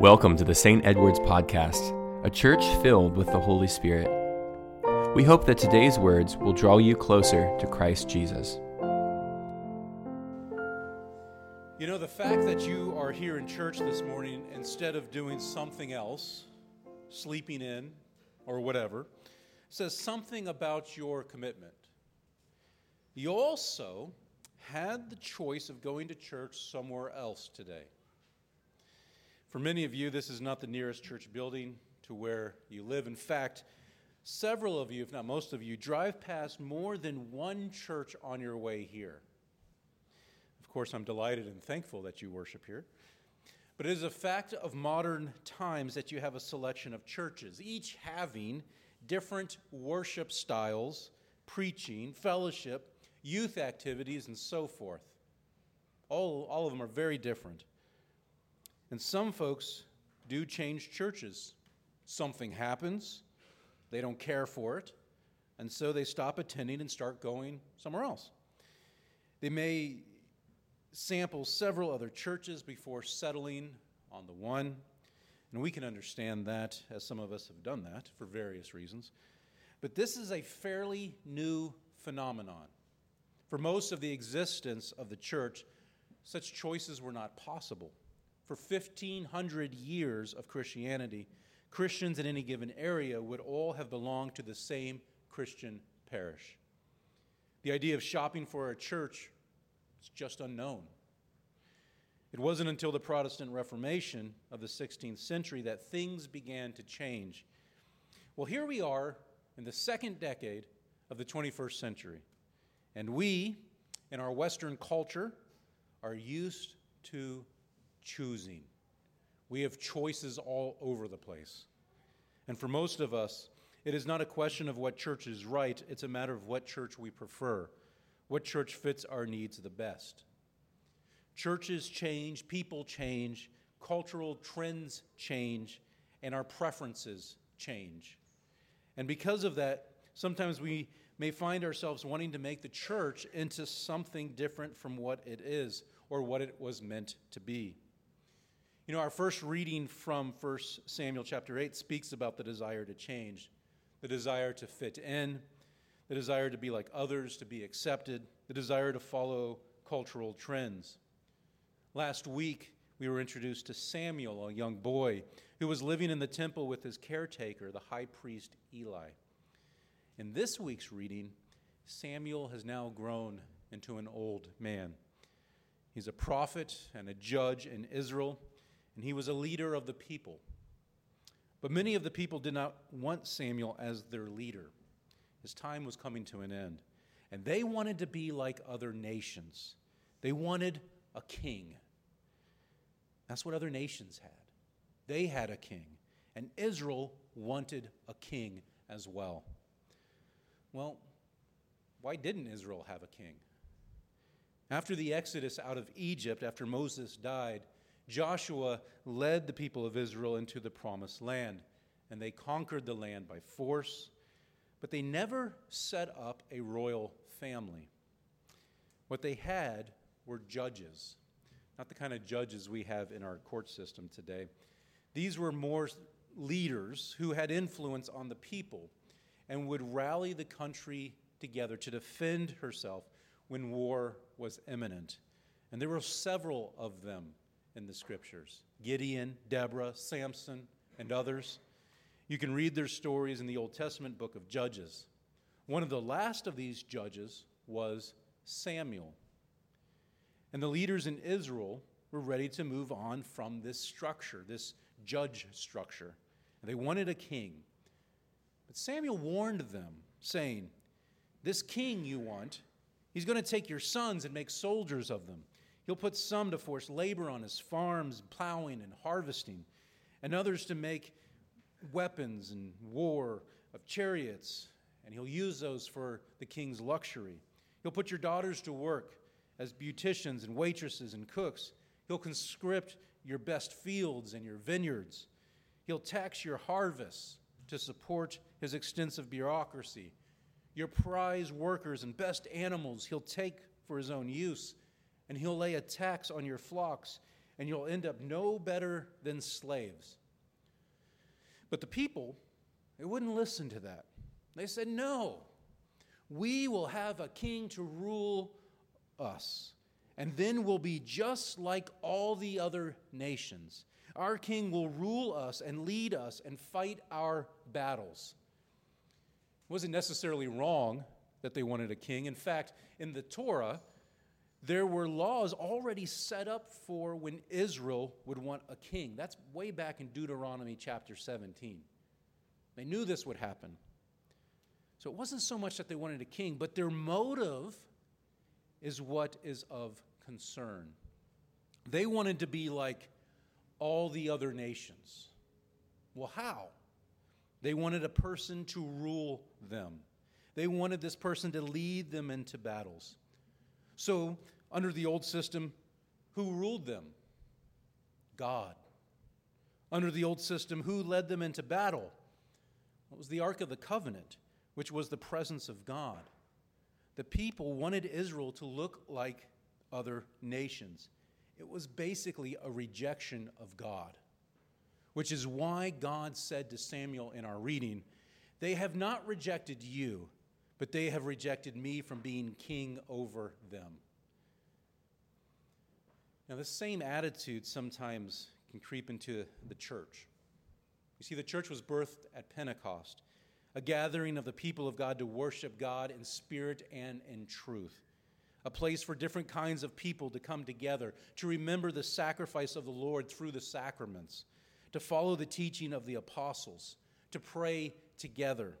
Welcome to the St. Edward's Podcast, a church filled with the Holy Spirit. We hope that today's words will draw you closer to Christ Jesus. You know, the fact that you are here in church this morning instead of doing something else, sleeping in or whatever, says something about your commitment. You also had the choice of going to church somewhere else today. For many of you, this is not the nearest church building to where you live. In fact, several of you, if not most of you, drive past more than one church on your way here. Of course, I'm delighted and thankful that you worship here. But it is a fact of modern times that you have a selection of churches, each having different worship styles, preaching, fellowship, youth activities, and so forth. All, all of them are very different. And some folks do change churches. Something happens, they don't care for it, and so they stop attending and start going somewhere else. They may sample several other churches before settling on the one, and we can understand that as some of us have done that for various reasons. But this is a fairly new phenomenon. For most of the existence of the church, such choices were not possible. For 1,500 years of Christianity, Christians in any given area would all have belonged to the same Christian parish. The idea of shopping for a church is just unknown. It wasn't until the Protestant Reformation of the 16th century that things began to change. Well, here we are in the second decade of the 21st century, and we, in our Western culture, are used to choosing. We have choices all over the place. And for most of us, it is not a question of what church is right, it's a matter of what church we prefer, what church fits our needs the best. Churches change, people change, cultural trends change, and our preferences change. And because of that, sometimes we may find ourselves wanting to make the church into something different from what it is or what it was meant to be. You know, our first reading from 1 Samuel chapter 8 speaks about the desire to change, the desire to fit in, the desire to be like others, to be accepted, the desire to follow cultural trends. Last week, we were introduced to Samuel, a young boy who was living in the temple with his caretaker, the high priest Eli. In this week's reading, Samuel has now grown into an old man. He's a prophet and a judge in Israel and he was a leader of the people. But many of the people did not want Samuel as their leader. His time was coming to an end. And they wanted to be like other nations. They wanted a king. That's what other nations had. They had a king. And Israel wanted a king as well. Well, why didn't Israel have a king? After the exodus out of Egypt, after Moses died, Joshua led the people of Israel into the promised land, and they conquered the land by force, but they never set up a royal family. What they had were judges, not the kind of judges we have in our court system today. These were more leaders who had influence on the people and would rally the country together to defend herself when war was imminent. And there were several of them in the scriptures Gideon, Deborah, Samson, and others. You can read their stories in the Old Testament book of Judges. One of the last of these judges was Samuel. And the leaders in Israel were ready to move on from this structure, this judge structure. And they wanted a king. But Samuel warned them, saying, This king you want, he's going to take your sons and make soldiers of them. He'll put some to force labor on his farms, plowing and harvesting, and others to make weapons and war of chariots, and he'll use those for the king's luxury. He'll put your daughters to work as beauticians and waitresses and cooks. He'll conscript your best fields and your vineyards. He'll tax your harvests to support his extensive bureaucracy. Your prize workers and best animals he'll take for his own use and he'll lay a tax on your flocks and you'll end up no better than slaves. But the people, they wouldn't listen to that. They said, No, we will have a king to rule us, and then we'll be just like all the other nations. Our king will rule us and lead us and fight our battles. It wasn't necessarily wrong that they wanted a king. In fact, in the Torah, there were laws already set up for when Israel would want a king. That's way back in Deuteronomy chapter 17. They knew this would happen. So it wasn't so much that they wanted a king, but their motive is what is of concern. They wanted to be like all the other nations. Well, how? They wanted a person to rule them. They wanted this person to lead them into battles. So, under the old system, who ruled them? God. Under the old system, who led them into battle? It was the Ark of the Covenant, which was the presence of God. The people wanted Israel to look like other nations. It was basically a rejection of God, which is why God said to Samuel in our reading, They have not rejected you, but they have rejected me from being king over them. Now, the same attitude sometimes can creep into the church. You see, the church was birthed at Pentecost, a gathering of the people of God to worship God in spirit and in truth, a place for different kinds of people to come together, to remember the sacrifice of the Lord through the sacraments, to follow the teaching of the apostles, to pray together,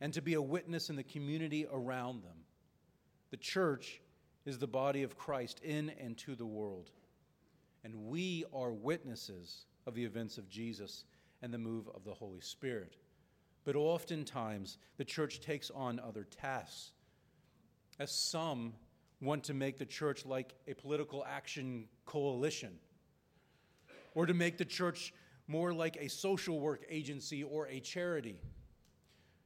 and to be a witness in the community around them. The church is the body of Christ in and to the world. And we are witnesses of the events of Jesus and the move of the Holy Spirit. But oftentimes, the church takes on other tasks. As some want to make the church like a political action coalition, or to make the church more like a social work agency or a charity.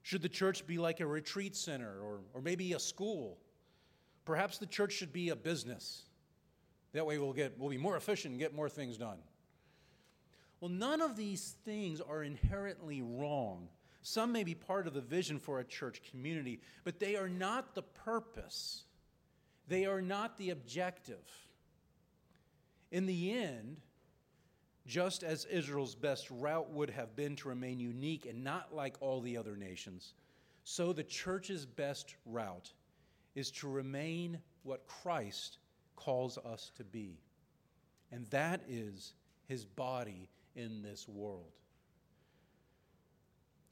Should the church be like a retreat center or, or maybe a school? Perhaps the church should be a business. That way we'll, get, we'll be more efficient and get more things done. Well, none of these things are inherently wrong. Some may be part of the vision for a church community, but they are not the purpose. They are not the objective. In the end, just as Israel's best route would have been to remain unique and not like all the other nations, so the church's best route is to remain what Christ calls us to be. And that is his body in this world.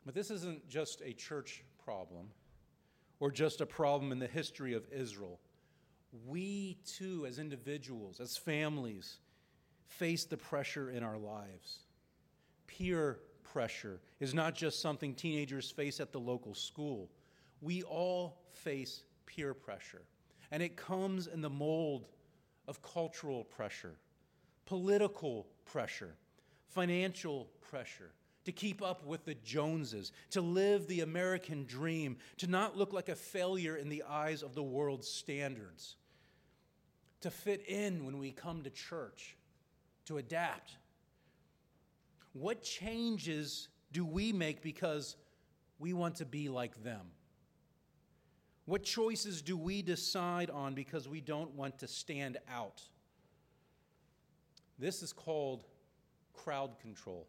But this isn't just a church problem or just a problem in the history of Israel. We too, as individuals, as families, face the pressure in our lives. Peer pressure is not just something teenagers face at the local school. We all face peer pressure. And it comes in the mold of cultural pressure, political pressure, financial pressure, to keep up with the Joneses, to live the American dream, to not look like a failure in the eyes of the world's standards, to fit in when we come to church, to adapt. What changes do we make because we want to be like them? What choices do we decide on because we don't want to stand out? This is called crowd control.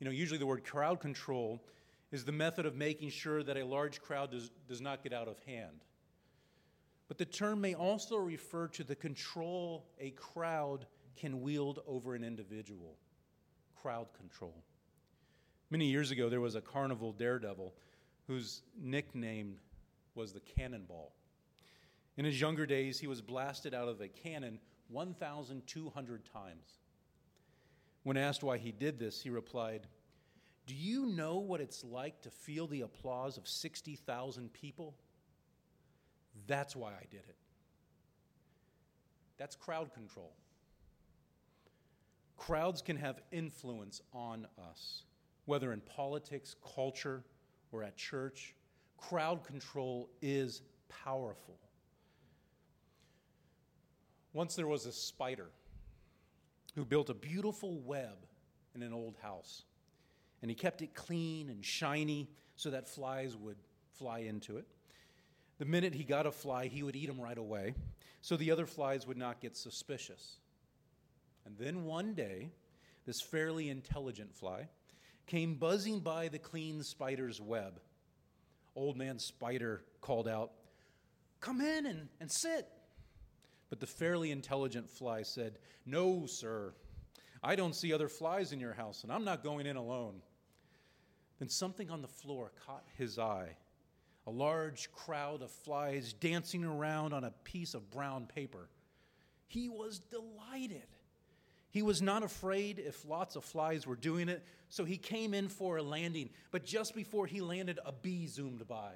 You know, usually the word crowd control is the method of making sure that a large crowd does, does not get out of hand. But the term may also refer to the control a crowd can wield over an individual. Crowd control. Many years ago, there was a carnival daredevil whose nickname was the cannonball. In his younger days, he was blasted out of a cannon 1,200 times. When asked why he did this, he replied, Do you know what it's like to feel the applause of 60,000 people? That's why I did it. That's crowd control. Crowds can have influence on us, whether in politics, culture, or at church crowd control is powerful. Once there was a spider who built a beautiful web in an old house. And he kept it clean and shiny so that flies would fly into it. The minute he got a fly, he would eat them right away so the other flies would not get suspicious. And then one day, this fairly intelligent fly came buzzing by the clean spider's web. Old man spider called out, Come in and, and sit. But the fairly intelligent fly said, No, sir. I don't see other flies in your house, and I'm not going in alone. Then something on the floor caught his eye a large crowd of flies dancing around on a piece of brown paper. He was delighted. He was not afraid if lots of flies were doing it, so he came in for a landing. But just before he landed, a bee zoomed by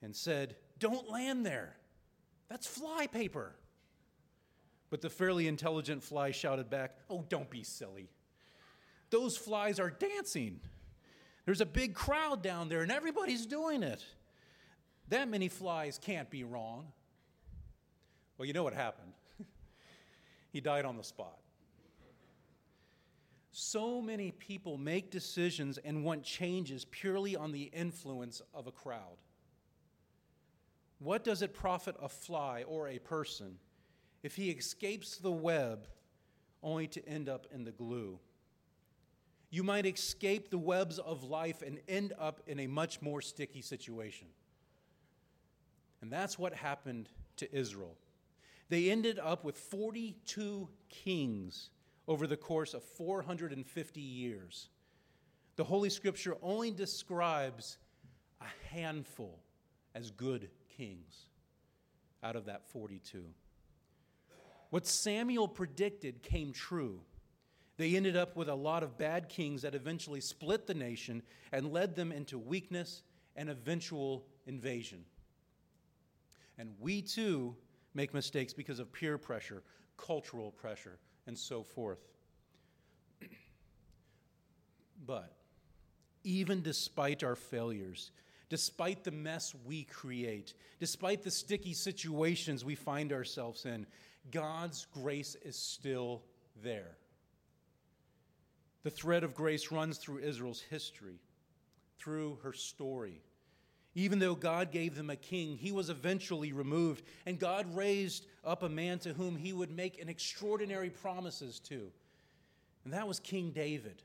and said, Don't land there. That's fly paper. But the fairly intelligent fly shouted back, Oh, don't be silly. Those flies are dancing. There's a big crowd down there and everybody's doing it. That many flies can't be wrong. Well, you know what happened. He died on the spot. So many people make decisions and want changes purely on the influence of a crowd. What does it profit a fly or a person if he escapes the web only to end up in the glue? You might escape the webs of life and end up in a much more sticky situation. And that's what happened to Israel. They ended up with 42 kings over the course of 450 years. The Holy Scripture only describes a handful as good kings out of that 42. What Samuel predicted came true. They ended up with a lot of bad kings that eventually split the nation and led them into weakness and eventual invasion. And we too make mistakes because of peer pressure, cultural pressure, and so forth. but even despite our failures, despite the mess we create, despite the sticky situations we find ourselves in, God's grace is still there. The thread of grace runs through Israel's history, through her story. Even though God gave them a king, he was eventually removed, and God raised up a man to whom he would make an extraordinary promises to. And that was King David.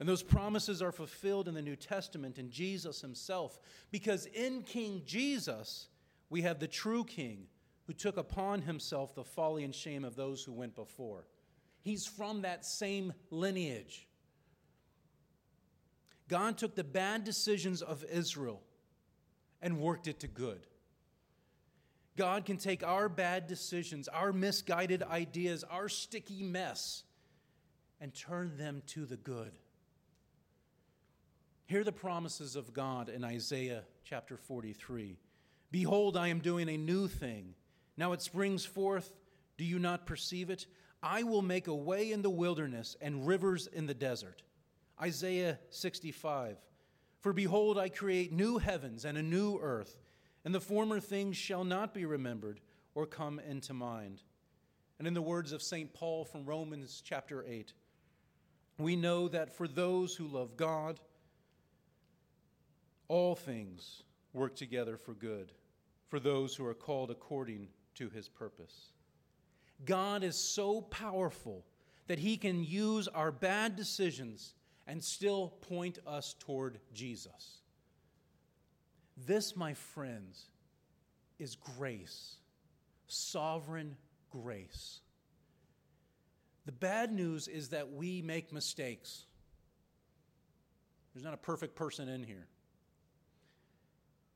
And those promises are fulfilled in the New Testament in Jesus himself, because in King Jesus, we have the true king who took upon himself the folly and shame of those who went before. He's from that same lineage. God took the bad decisions of Israel and worked it to good. God can take our bad decisions, our misguided ideas, our sticky mess, and turn them to the good. Hear the promises of God in Isaiah chapter 43. Behold, I am doing a new thing. Now it springs forth. Do you not perceive it? I will make a way in the wilderness and rivers in the desert. Isaiah 65. For behold, I create new heavens and a new earth, and the former things shall not be remembered or come into mind. And in the words of St. Paul from Romans chapter 8, we know that for those who love God, all things work together for good for those who are called according to his purpose. God is so powerful that he can use our bad decisions and still point us toward Jesus. This, my friends, is grace, sovereign grace. The bad news is that we make mistakes. There's not a perfect person in here.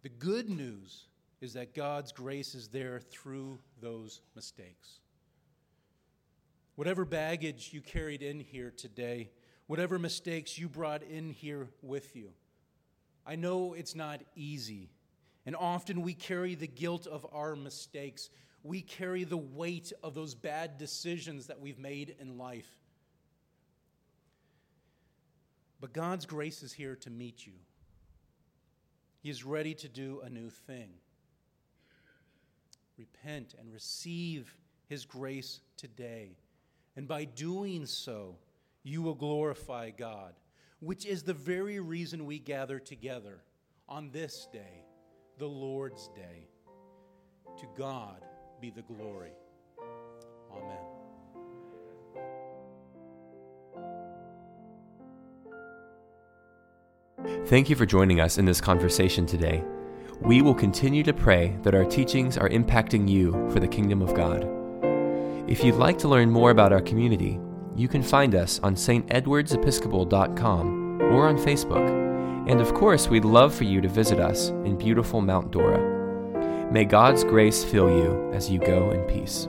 The good news is that God's grace is there through those mistakes. Whatever baggage you carried in here today, whatever mistakes you brought in here with you, I know it's not easy. And often we carry the guilt of our mistakes. We carry the weight of those bad decisions that we've made in life. But God's grace is here to meet you. He is ready to do a new thing. Repent and receive His grace today, And by doing so, you will glorify God, which is the very reason we gather together on this day, the Lord's day. To God be the glory. Amen. Thank you for joining us in this conversation today. We will continue to pray that our teachings are impacting you for the kingdom of God. If you'd like to learn more about our community, you can find us on stedwardsepiscopal.com or on Facebook. And of course, we'd love for you to visit us in beautiful Mount Dora. May God's grace fill you as you go in peace.